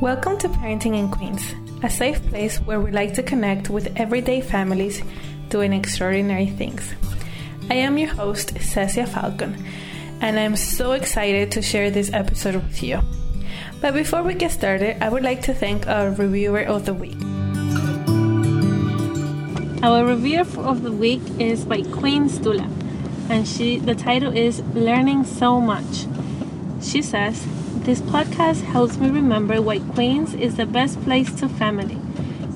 Welcome to Parenting in Queens, a safe place where we like to connect with everyday families doing extraordinary things. I am your host, Cecia Falcon, and I'm so excited to share this episode with you. But before we get started, I would like to thank our reviewer of the week. Our reviewer of the week is by Queen Stula, and she the title is Learning So Much. She says, this podcast helps me remember why Queens is the best place to family.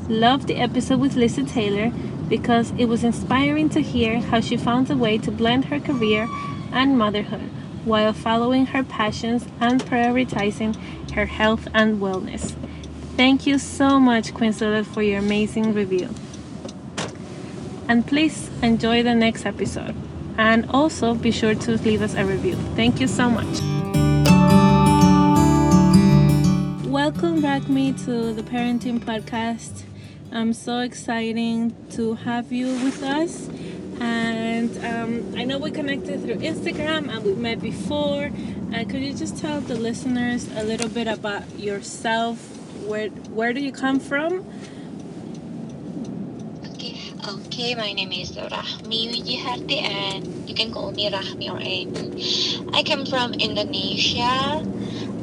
Love the episode with Lisa Taylor because it was inspiring to hear how she found a way to blend her career and motherhood while following her passions and prioritizing her health and wellness. Thank you so much, Quinsolet, for your amazing review. And please enjoy the next episode. And also be sure to leave us a review. Thank you so much. Welcome back me to the parenting podcast. I'm so exciting to have you with us. And um, I know we connected through Instagram and we met before. Uh, could you just tell the listeners a little bit about yourself? Where where do you come from? Okay, okay. My name is Rakhmi Wijiharti, and you can call me Rakhmi or Amy. I come from Indonesia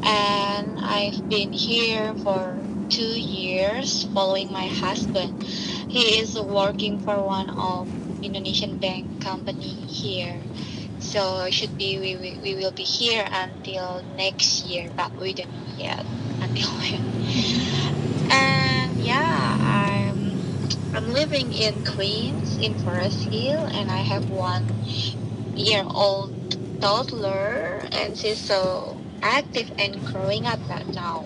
and I've been here for two years following my husband. He is working for one of Indonesian bank company here. So it should be we, we, we will be here until next year, but we don't know yet until when. And yeah, I'm I'm living in Queens in Forest Hill, and I have one year old toddler, and she's so active and growing up right now.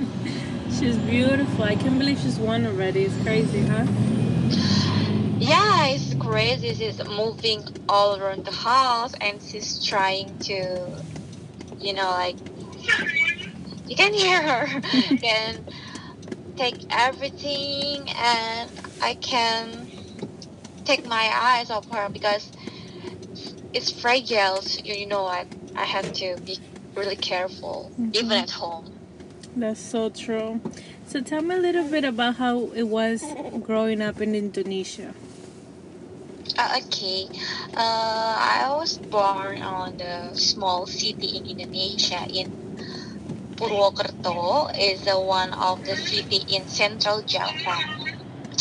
she's beautiful. I can't believe she's one already. It's crazy, huh? Yeah, it's crazy. She's moving all around the house and she's trying to, you know, like, you can hear her. can take everything and I can take my eyes off her because it's fragile. So, you know, I, I have to be really careful, mm-hmm. even at home. That's so true. So tell me a little bit about how it was growing up in Indonesia. Uh, okay, uh, I was born on the small city in Indonesia in Purwokerto is one of the city in central Java.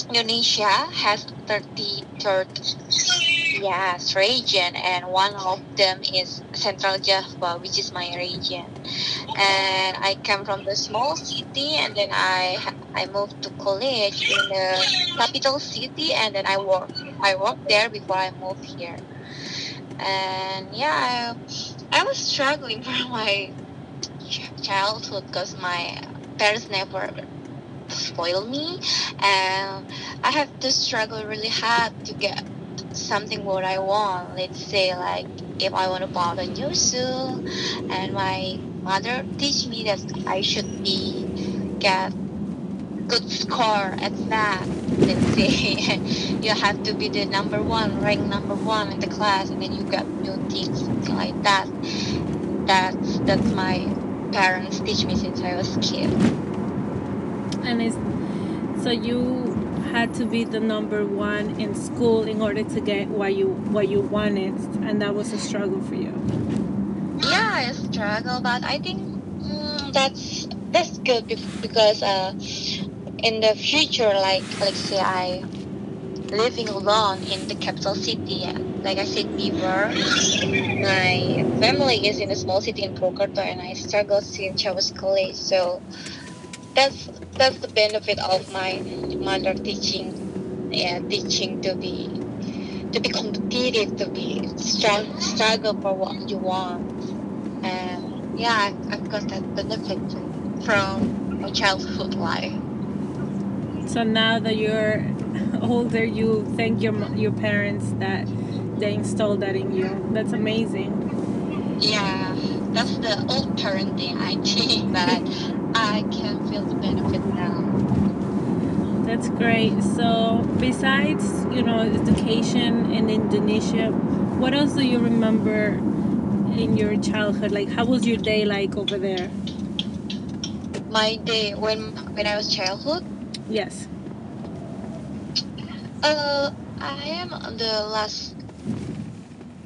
Indonesia has 33rd Yes, region, and one of them is Central Java, which is my region. And I come from the small city, and then I I moved to college in the capital city, and then I work I worked there before I moved here. And yeah, I, I was struggling for my childhood because my parents never spoiled me, and I had to struggle really hard to get something what I want. Let's say like if I want to buy a new shoe, and my mother teach me that I should be get good score at that. Let's say you have to be the number one, rank number one in the class, and then you get new things, something like that. That's that's my parents teach me since I was kid. And is so you had to be the number one in school in order to get what you what you wanted, and that was a struggle for you. Yeah, a struggle, but I think mm, that's that's good because uh, in the future, like like say I living alone in the capital city. Like I said before, my family is in a small city in Purwokerto, and I struggled since I was college. So that's that's the benefit of my mother teaching yeah teaching to be to be competitive to be struggle, struggle for what you want. And yeah I, have got that benefit from my childhood life. So now that you're older you thank your your parents that they installed that in you. That's amazing. Yeah that's the old parenting i think that I can feel the benefit now. That's great. So, besides, you know, education in Indonesia, what else do you remember in your childhood? Like, how was your day like over there? my day when when I was childhood. Yes. Uh, I am the last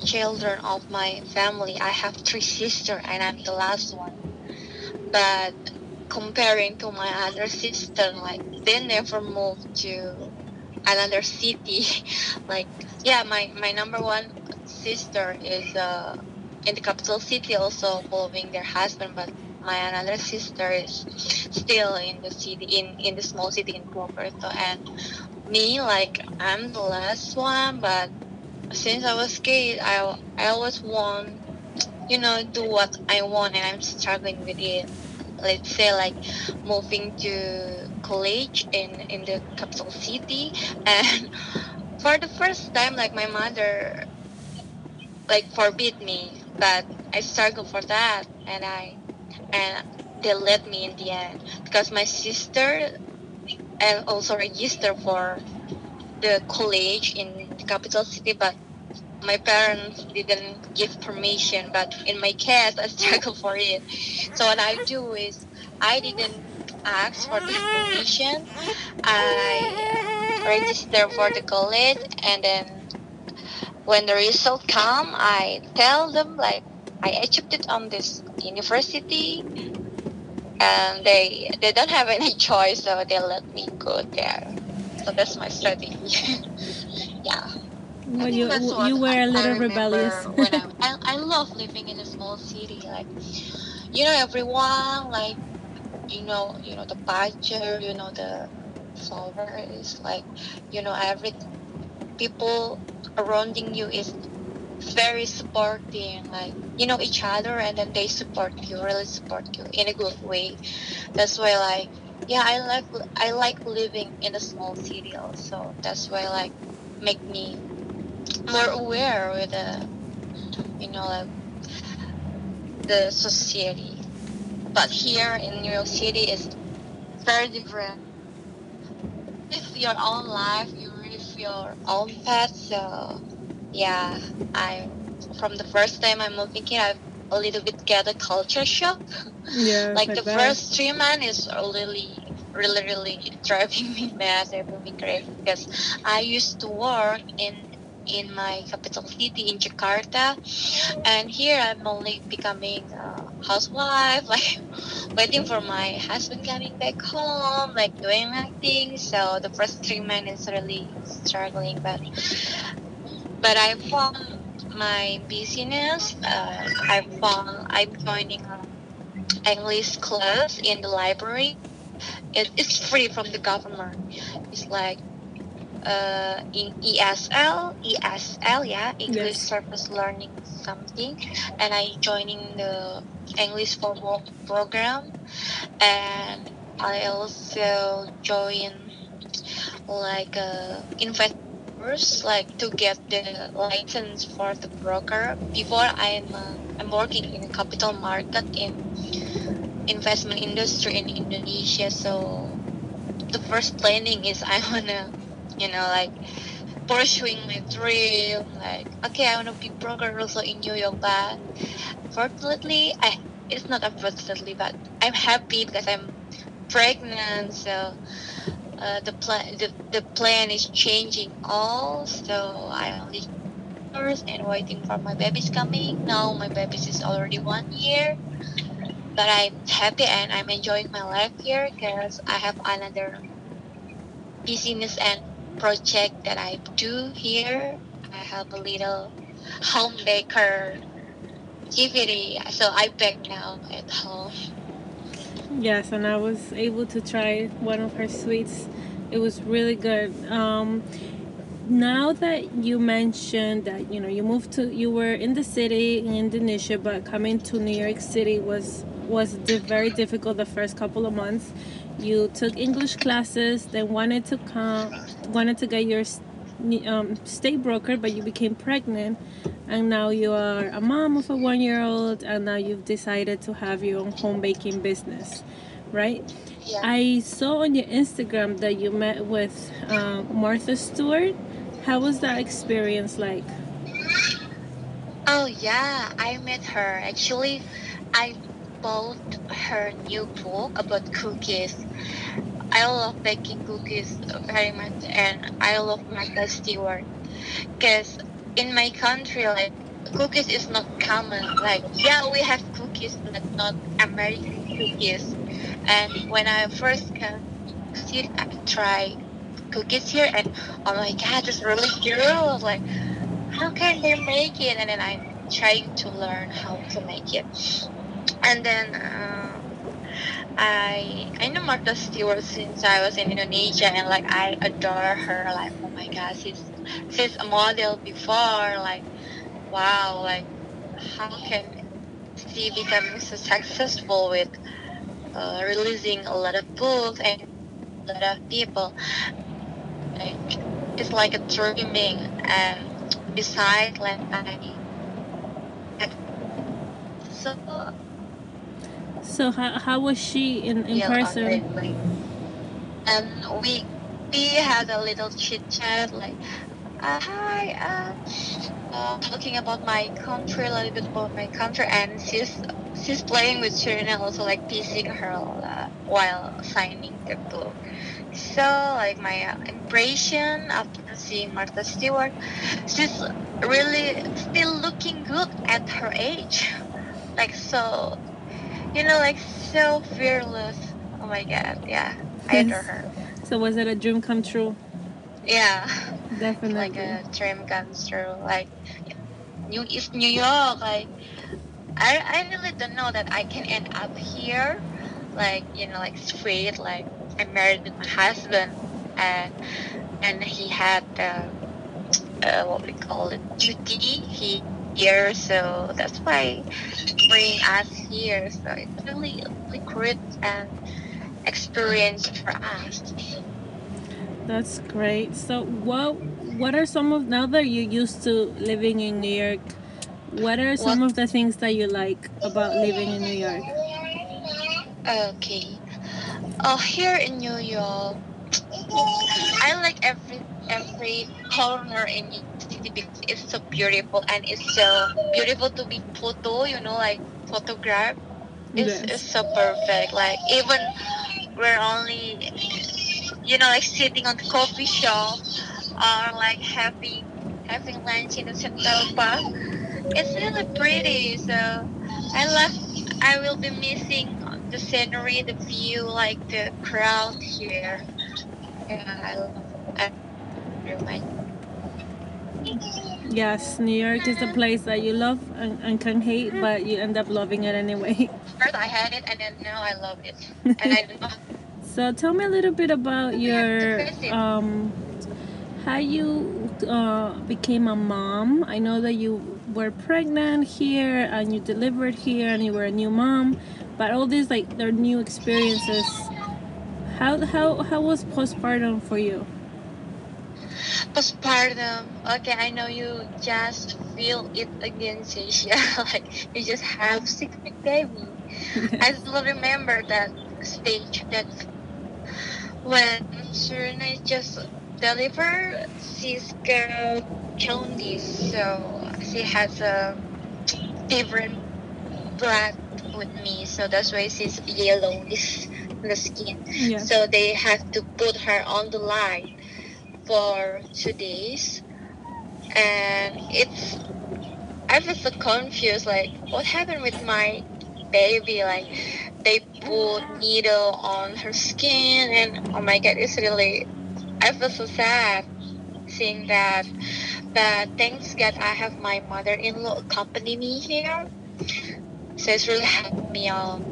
children of my family. I have three sisters, and I'm the last one. But comparing to my other sister, like they never moved to another city. like yeah, my my number one sister is uh, in the capital city, also following their husband, but my another sister is still in the city in in the small city in Puerto and me like I'm the last one but since I was kid I, I always want you know do what I want and I'm struggling with it. Let's say like moving to college in in the capital city. And for the first time like my mother like forbid me but I struggled for that. And I and they let me in the end because my sister and also registered for the college in capital city but my parents didn't give permission. But in my case i struggle for it. So what i do is i didn't ask for the permission. I register for the college and then when the result come i tell them like i it on this university and they they don't have any choice so they let me go there. So that's my strategy. Yeah well, you you were a little rebellious. I, I, I love living in a small city like you know everyone like you know you know the budget you know the flowers like you know every people surrounding you is very supporting like you know each other and then they support you really support you in a good way. That's why like yeah i like i like living in a small city also. That's why like make me more aware with the you know like the society. But here in new york city is very different. Live your own life you live your own path. So yeah i from the first time i moved here i a little bit get a culture shock. Yeah like the that. first three months is really really really driving me mad. Driving me crazy because i used to work in in my capital city in jakarta and here i'm only becoming a housewife like waiting for my husband coming back home like doing nothing so the first three months is really struggling but but I found my business. Uh, I found I'm joining English class in the library. It, it's free from the government. It's like uh, in ESL, ESL, yeah, English Yes. Service Learning something, and I joining the English for Work program, and I also join like uh, investors like to get the license for the broker before i'm uh, i'm working in capital market in investment industry in indonesia. So the first planning is i wanna you know like pursuing my dream like okay i want to be broker also in new york but fortunately i it's not unfortunately but i'm happy because i'm pregnant so uh, the plan the, the plan is changing all so i only and waiting for my baby's coming. Now my baby's is already one year but i'm happy and i'm enjoying my life here because i have another business and project that i do here i have a little home baker activity so i bake now at home Yes, and I was able to try one of her sweets. It was really good. Um, now that you mentioned that you know you moved to you were in the city in Indonesia, but coming to New York City was was di- very difficult the first couple of months. You took English classes, then wanted to come, wanted to get your um, state broker, but you became pregnant, and now you are a mom of a one-year-old, and now you've decided to have your own home baking business, right? yeah I saw on your Instagram that you met with um, Martha Stewart. How was that experience like? Oh yeah, I met her. Actually, I bought her new book about cookies. I love baking cookies very much, and I love Martha Stewart. Cause in my country, like cookies is not common. Like yeah, we have cookies, but not American cookies. And when I first came I tried cookies here, and oh my god, it's really good. Like, how can they make it? And then I'm trying to learn how to make it. And then uh, I I know Martha Stewart since I was in Indonesia, and like I adore her. Like oh my god, she's she's a model before. Like wow, like how can she become so successful with uh, releasing a lot of books and a lot of people? Like it's like a dreaming. And besides, like I so So how, how was she in, in person? like, and we we had a little chit chat like uh, hi uh, uh, talking about my country a little bit about my country and she's she's playing with children and also like teasing her uh, while signing the book so like my uh, impression after seeing Martha Stewart she's really still looking good at her age like so you know like so fearless oh my god yeah I adore her So was it a dream come true? yeah Definitely. like a dream come true. Like New East New York. Like I I really don't know that I can end up here. Like you know, like straight. Like I'm married with my husband, and and he had uh, uh, what we call it duty. He here, so that's why bring us here. So it's really great and experience for us. That's great. So what what are some of now that you're used to living in New York? What are some of the things that you like about living in New York? Okay. Oh, here in New York, I like every every corner in New York City because it's so beautiful and it's so beautiful to be photo. You know, like photograph. It's, Yes. it's so perfect. Like even we're only, you know, like sitting on the coffee shop or like having having lunch in the Central Park. It's really pretty. So I love. I will be missing the scenery, the view, like the crowd here. Yeah, I love. I. Yes, New York is a place that you love and, and can hate, but you end up loving it anyway. First I had it, and then now I love it. And I So tell me a little bit about your um, how you uh, became a mom. I know that you were pregnant here and you delivered here and you were a new mom, but all these like they're new experiences. How how how was postpartum for you? Postpartum. Okay, I know you just feel it again, Sasha. like you just have sick big baby. I still remember that stage that when Serena just delivered, she's got jaundice, so she has a different blood with me, so that's why she's yellowish the skin. Yes. So they have to put her on the line for two days, and it's I was so confused. Like, what happened with my baby? Like, they put needle on her skin, and oh my god, it's really I feel so sad seeing that. But thanks God, I have my mother-in-law accompany me here, so it's really helped me out,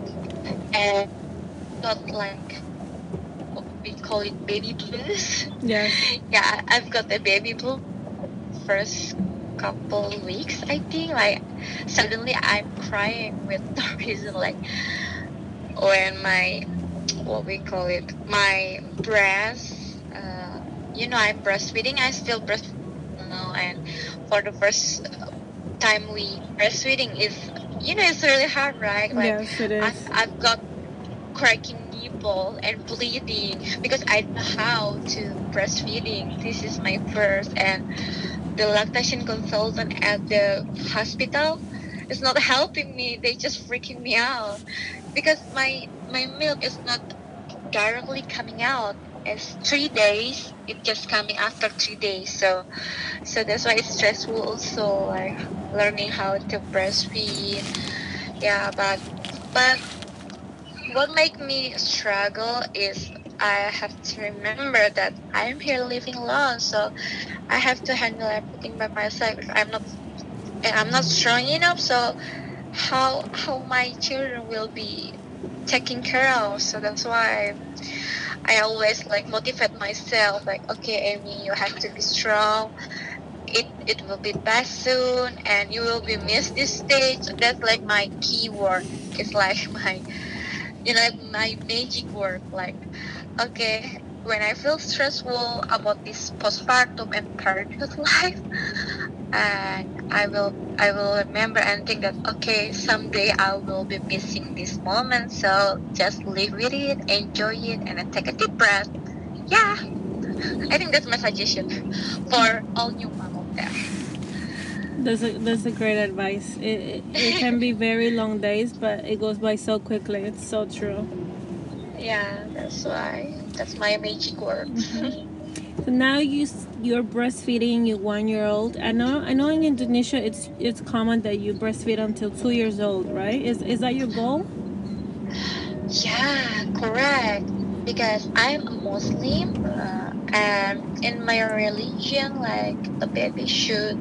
and not like call it baby blues. Yes. Yeah, I've got the baby blue first couple weeks, I think. Like, suddenly I'm crying with no reason. Like, when my, what we call it, my breast, uh, you know, I'm breastfeeding. I still breastfeed now. And for the first time we breastfeeding is, you know, it's really hard, right? Like, yes, it is. I, I've got cracking and bleeding because I know how to breastfeeding. This is my first, and the lactation consultant at the hospital is not helping me. They just freaking me out because my my milk is not directly coming out. It's three days. It just coming after three days. So so that's why it's stressful. Also, like learning how to breastfeed. Yeah, but but what make me struggle is I have to remember that I'm here living alone, so I have to handle everything by myself. I'm not, I'm not strong enough, so how how my children will be taken care of? So that's why I always like motivate myself. Like, okay, Amy, you have to be strong. It it will be best soon, and you will be missed this stage. That's like my key word. It's like my you know my magic word. Like okay, when I feel stressful about this postpartum and parenthood life, and I will I will remember and think that okay, someday I will be missing this moment. So just live with it, enjoy it, and then take a deep breath. Yeah, I think that's my suggestion for all new mom out there. That's a that's a great advice. It, it, it can be very long days, but it goes by so quickly. It's so true. Yeah, that's why. That's my magic word. So now you you're breastfeeding your one year old. I know I know in Indonesia it's it's common that you breastfeed until two years old, right? Is is that your goal? Yeah, correct. Because I'm a Muslim, uh, and in my religion, like the baby should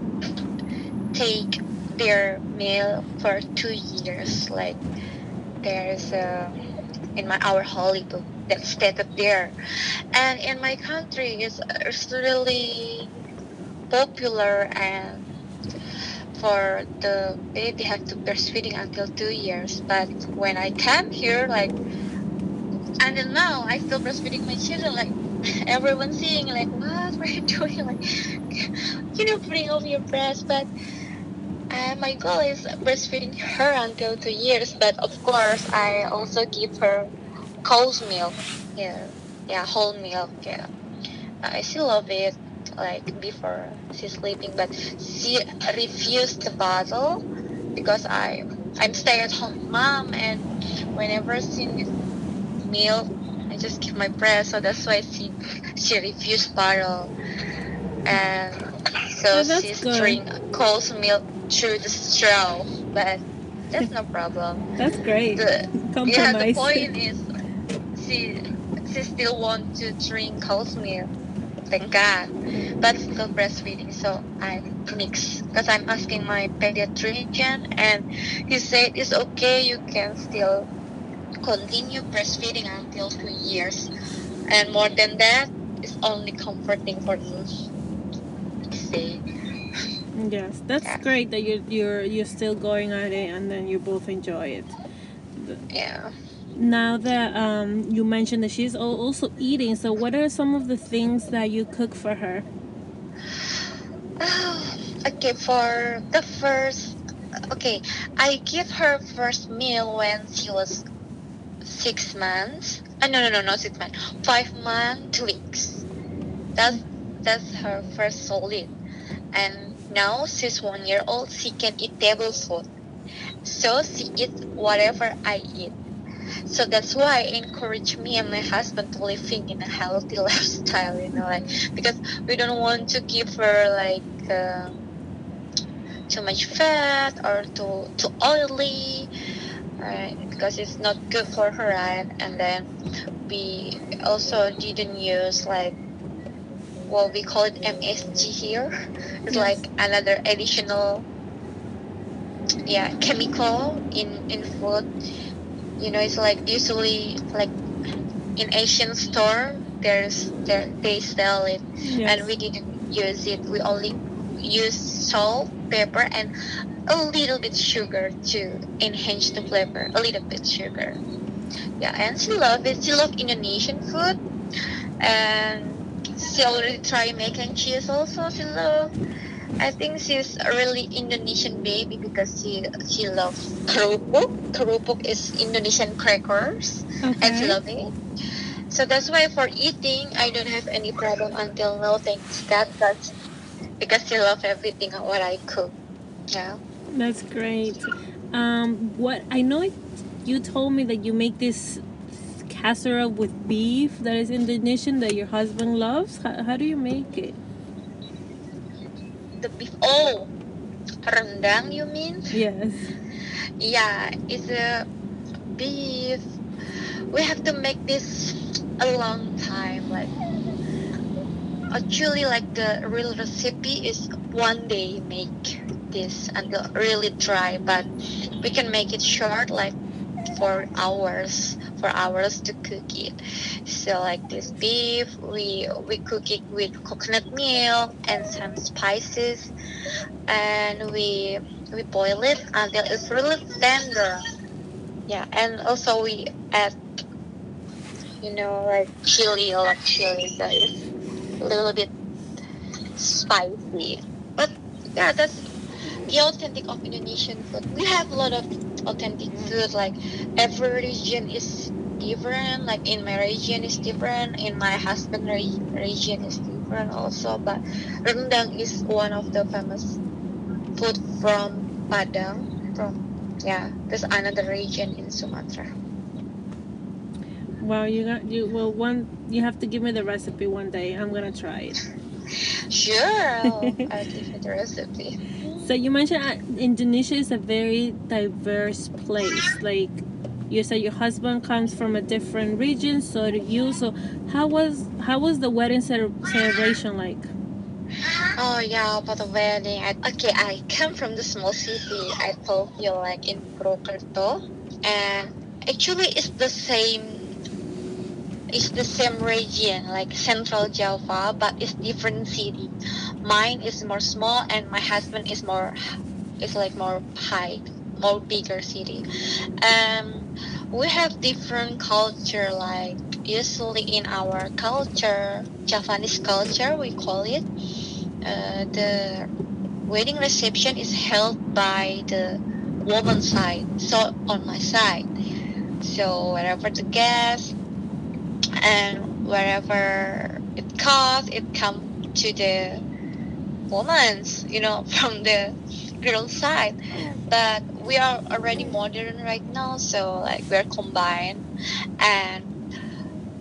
take their meal for two years. Like there's a in my our holy book that stated there, and in my country, it's, uh, it's really popular and for the baby have to breastfeeding until two years. But when I came here, like until now, I still breastfeeding my children. Like everyone seeing, like what are you doing? Like you know, putting on your breast. But uh, my goal is breastfeeding her until two years. But of course, I also give her cold milk. Yeah, yeah, whole milk. Yeah, I still love it. Like before she's sleeping, but she refused the bottle because I I'm stay at home mom and whenever she needs milk I just give my breast so that's why she she refused bottle and so Oh, she's good. drink cold milk through the straw but that's no problem. That's great. the Compromise. yeah the point is she she still want to drink cold milk thank god. But still breastfeeding so i mix because i'm asking my pediatrician and he said it's okay you can still continue breastfeeding until two years. And more than that it's only comforting for you see Yes, that's Yeah. great that you're you're you're still going at it and then you both enjoy it. yeah Now that um you mentioned that she's also eating, so what are some of the things that you cook for her? okay for the first okay i give her first meal when she was six months uh, no no no not six months five months two weeks that's that's her first solid and now she's one year old she can eat table food so she eats whatever i eat so that's why I encourage me and my husband to living in a healthy lifestyle, you know, like because we don't want to give her like um, too much fat or too too oily, right? Because it's not good for her, right? And then we also didn't use like what we call it MSG here. It's Yes. like another additional yeah chemical in in food. You know it's like usually like in asian store there's there they sell it. Yes. and we didn't use it. We only use salt pepper and a little bit sugar to enhance the flavor. A little bit sugar. Yeah and she love it. She love indonesian food. And she already tried mac and cheese also she love I think she's a really Indonesian baby because she she loves kerupuk. Kerupuk is Indonesian crackers, and she Okay. loves it. So that's why for eating, I don't have any problem until now. Thanks God, that's because she loves everything what I cook. Yeah. That's great. Um, what I know, you told me that you make this casserole with beef that is Indonesian that your husband loves. How, how do you make it? The beef. Oh, rendang. You mean? Yes. Yeah, it's a beef. We have to make this a long time. Like actually, like the real recipe is one day make this until really dry, but we can make it short, like for hours for hours to cook it. So like this beef we we cook it with coconut milk and some spices and we we boil it until it's really tender. Yeah and also we add you know like chili or like chili so it's a little bit spicy. But yeah that's the authentic of indonesian food. We have a lot of authentic mm-hmm. food like every region is different like in my region is different in my husband re- region is different also but rendang is one of the famous food from padang from yeah there's another region in sumatra Wow, you got you well one you have to give me the recipe one day. I'm gonna try it. sure i'll, I'll give you the recipe So you mentioned uh, Indonesia is a very diverse place. Like you said, your husband comes from a different region, so do you. So how was how was the wedding ce- celebration like? Oh yeah, about the wedding. I, okay, I come from the small city. I told you like in Purwokerto, and actually it's the same. It's the same region, like Central Java, but it's different city. Mine is more small, and my husband is more, is like more high, more bigger city. Um, we have different culture. Like usually in our culture, Javanese culture, we call it uh, the wedding reception is held by the woman side so on my side so wherever the guests and wherever it comes it come to the woman's you know from the girl side. But we are already modern right now so like we're combined. And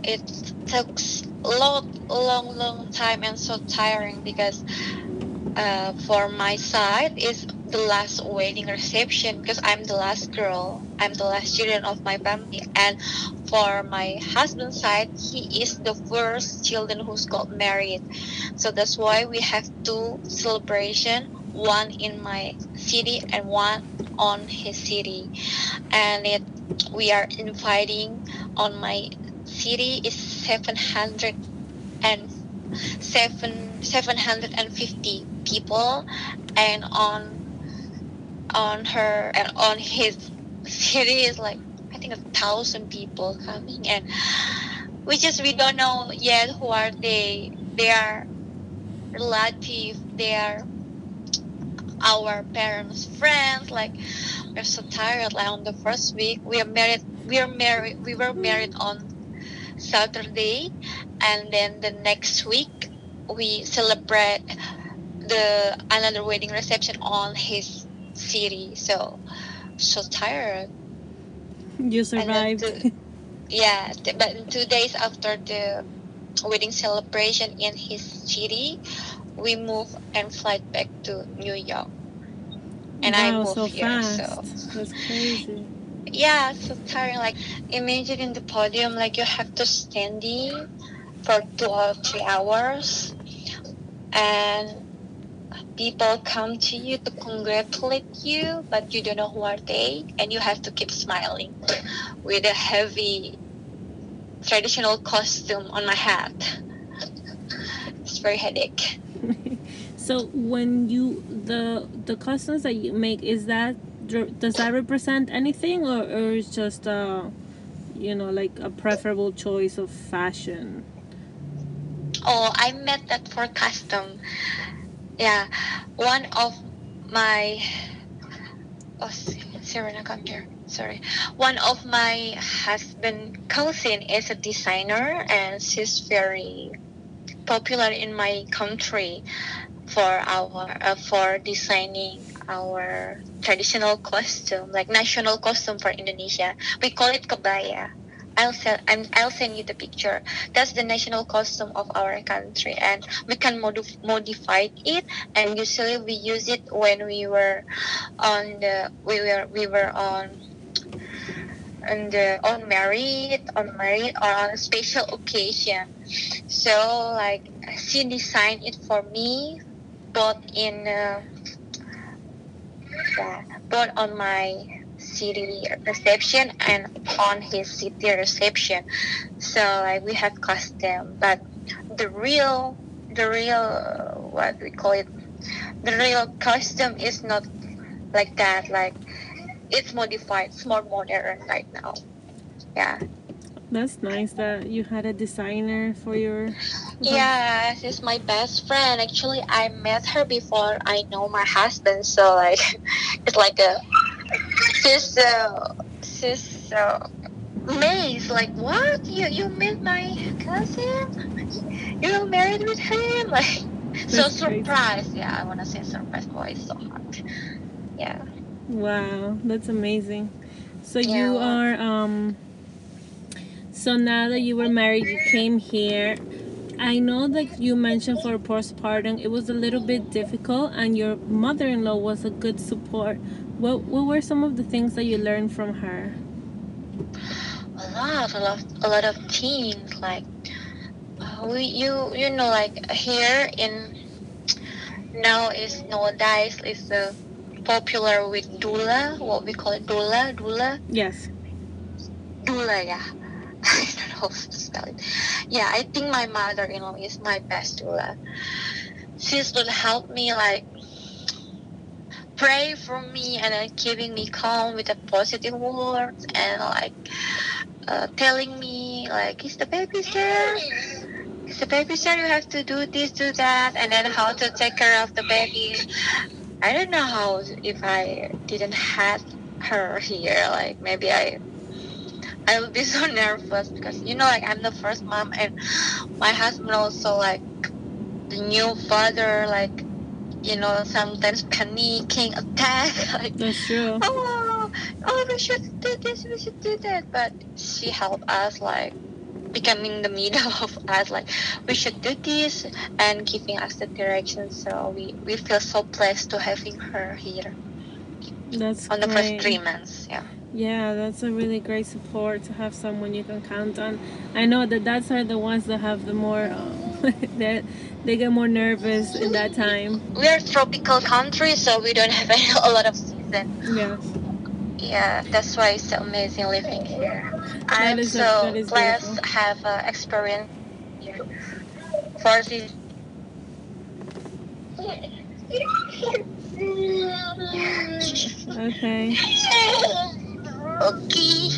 it takes a lot long long time and so tiring because uh, for my side is the last wedding reception because I'm the last girl. I'm the last student of my family, and for my husband's side, he is the first children who's got married. So that's why we have two celebration, one in my city and one on his city, and it we are inviting on my city is seven hundred and seven seven hundred and fifty people and on on her and on his city is like think a thousand people coming and we just we don't know yet who are they. They are relative they are our parents friends like we're so tired like on the first week. We are married we are married we were married on Saturday and then the next week we celebrate the another wedding reception on his city. So so tired You survived. two, yeah but two days after the wedding celebration in his city we move and fly back to new york and i wow, moved so here fast. so That's crazy. yeah so tiring like imagine in the podium like you have to standing for two or three hours and people come to you to congratulate you but you don't know who are they and you have to keep smiling with a heavy traditional costume on my head it's very headache. So when you the the customs that you make is that does that represent anything or, or it's just uh you know like a preferable choice of fashion? oh i met that for custom yeah one of my oh Serena come here sorry one of my husband cousin is a designer and she's very popular in my country for our uh, for designing our traditional costume, like national costume for Indonesia. We call it kebaya. I'll send I'll send you the picture. That's the national costume of our country, and we can modif- modify it. And usually we use it when we were on the we were we were on and uh, on married, on married, or on a special occasion. So like she designed it for me, both in uh, yeah, both on my city reception and on his city reception. So like we have custom, but the real, the real what we call it, the real custom is not like that. Like it's modified, it's more modern right now. Yeah. That's nice that you had a designer for your. Yeah, she's my best friend. Actually, I met her before I know my husband, so like, it's like a, she's uh, uh, amazed. Like, what? You you met my cousin? You're married with him? Like, so That's crazy. surprised. Yeah, I wanna say surprised. Boy, it's so hard. Yeah. Wow, that's amazing. So Yeah, you are um so now that you were married, you came here. I know that you mentioned for postpartum it was a little bit difficult and your mother-in-law was a good support. What what were some of the things that you learned from her? a lot, a lot, a lot of things. Like uh, we, you, you know, like here in now is nowadays is uh, popular with doula. What we call it, doula, doula, Yes. doula. Yeah, I don't know how to spell it. Yeah, I think my mother-in-law is my best doula. She's will help me like pray for me and then keeping me calm with the positive words and like uh, telling me like is the baby there is the baby there you have to do this do that and then how to take care of the baby. I don't know how if i didn't have her here like maybe i i would be so nervous because you know like i'm the first mom and my husband also like the new father like you know sometimes panicking attack like That's true. oh, oh, we should do this, we should do that. But she helped us, like, becoming the middle of us, like, we should do this and giving us the direction. So we, we feel so blessed to having her here That's on the great. first three months. Yeah. Yeah, that's a really great support to have someone you can count on. I know that dads are the ones that have the more uh, that they get more nervous in that time. We're a tropical country, so we don't have any, a lot of season. Yes. Yeah, that's why it's so amazing living here. I'm is so that is blessed beautiful. to have uh, experience here. For this. Okay. Okay.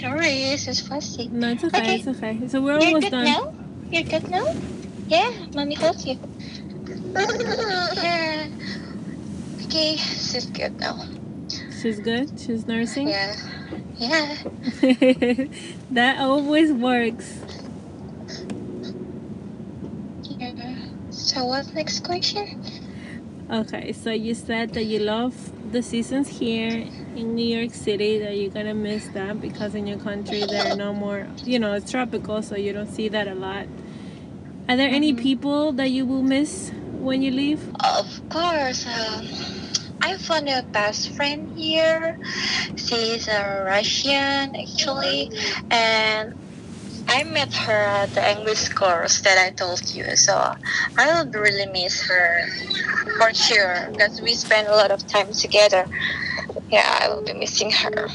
Sorry, this is fussy. No, it's okay. Okay. It's okay. So we're You're almost good done. now? You're good now? Yeah, mommy holds you. yeah. Okay, she's good now. She's good. She's nursing. Yeah. Yeah. that always works. yeah. So what's next question? Okay, so you said that you love the seasons here in New York City, that you're gonna miss that because in your country there are no more, you know, it's tropical, so you don't see that a lot. Are there any Mhm. people that you will miss when you leave? Of course. Um, I found a best friend here. She's a Russian actually, and I met her at the English course that I told you. So I will really miss her for sure because we spend a lot of time together. Yeah, I will be missing her.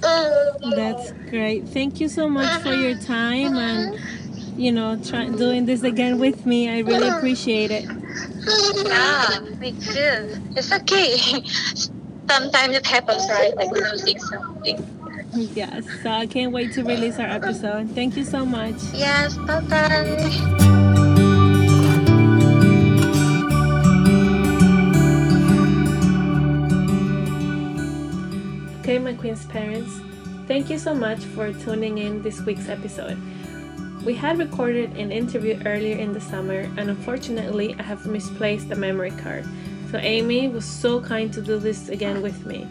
That's great. Thank you so much for your uh-huh. time and uh-huh. you know try, doing this again with me. I really uh-huh. appreciate it. Yeah, me too. It's okay. Sometimes it happens, right? Like losing something. Yes. So I can't wait to release our episode. Thank you so much. Yes, bye bye. Okay, my Queen's parents, thank you so much for tuning in this week's episode. We had recorded an interview earlier in the summer, and unfortunately, I have misplaced the memory card. So, Amy was so kind to do this again with me.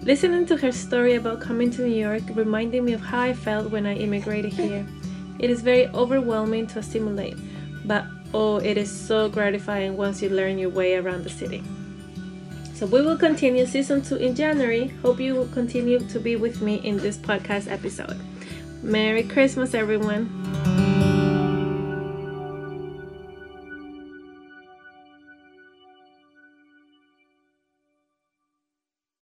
Listening to her story about coming to New York reminded me of how I felt when I immigrated here. It is very overwhelming to assimilate, but oh, it is so gratifying once you learn your way around the city. So we will continue season two in January. Hope you will continue to be with me in this podcast episode. Merry Christmas, everyone.